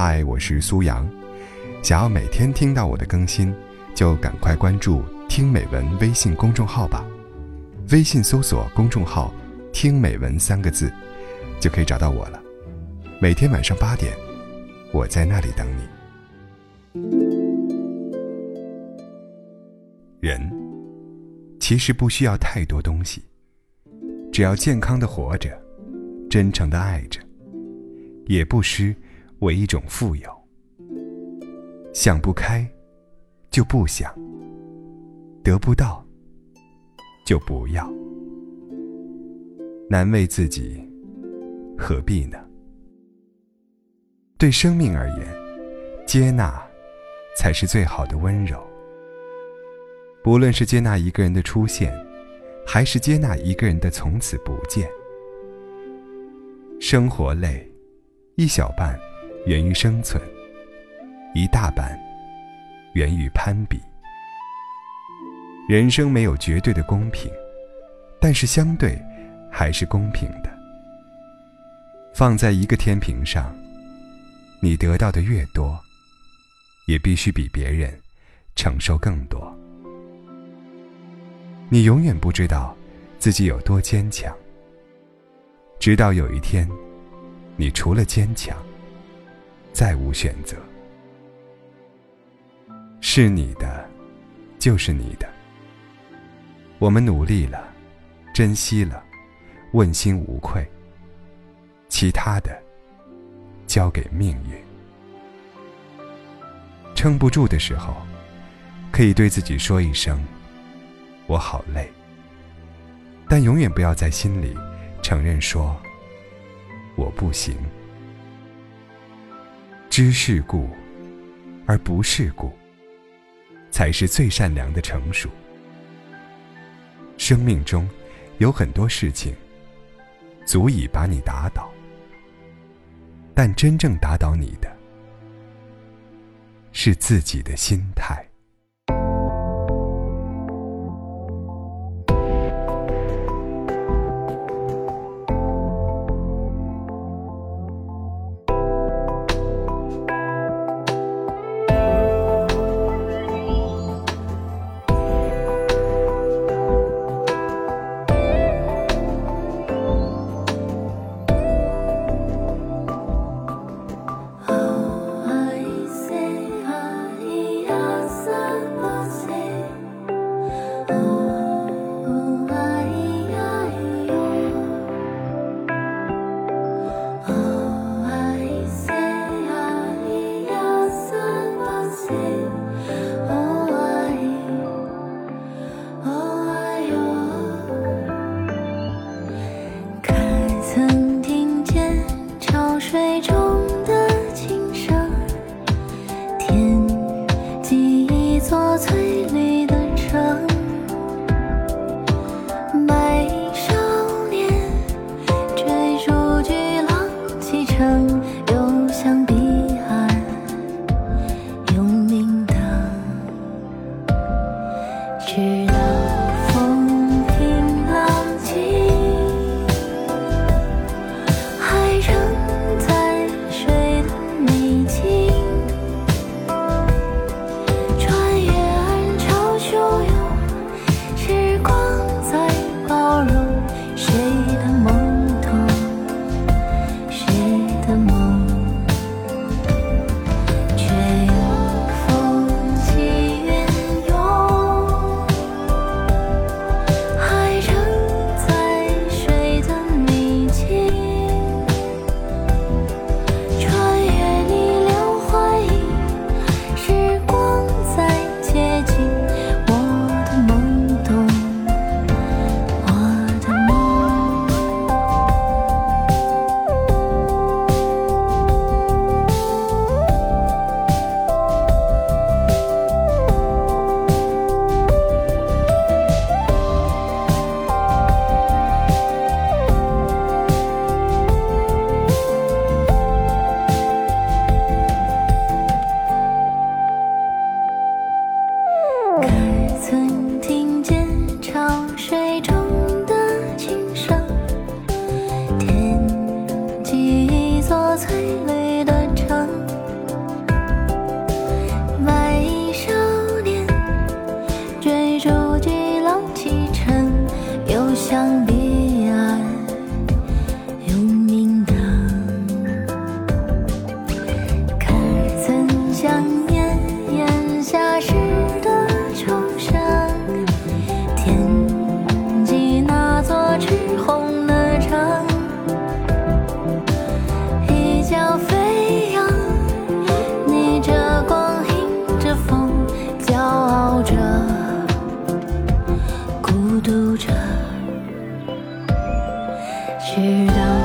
嗨，我是苏阳。想要每天听到我的更新，就赶快关注“听美文”微信公众号吧。微信搜索公众号“听美文”三个字，就可以找到我了。每天晚上八点，我在那里等你。人其实不需要太多东西，只要健康的活着，真诚的爱着，也不失。为一种富有，想不开，就不想；得不到，就不要。难为自己，何必呢？对生命而言，接纳才是最好的温柔。不论是接纳一个人的出现，还是接纳一个人的从此不见。生活累，一小半。源于生存，一大半源于攀比。人生没有绝对的公平，但是相对还是公平的。放在一个天平上，你得到的越多，也必须比别人承受更多。你永远不知道自己有多坚强，直到有一天，你除了坚强。再无选择，是你的，就是你的。我们努力了，珍惜了，问心无愧。其他的，交给命运。撑不住的时候，可以对自己说一声：“我好累。”但永远不要在心里承认说：“我不行。”知世故，而不世故，才是最善良的成熟。生命中有很多事情足以把你打倒，但真正打倒你的，是自己的心态。直到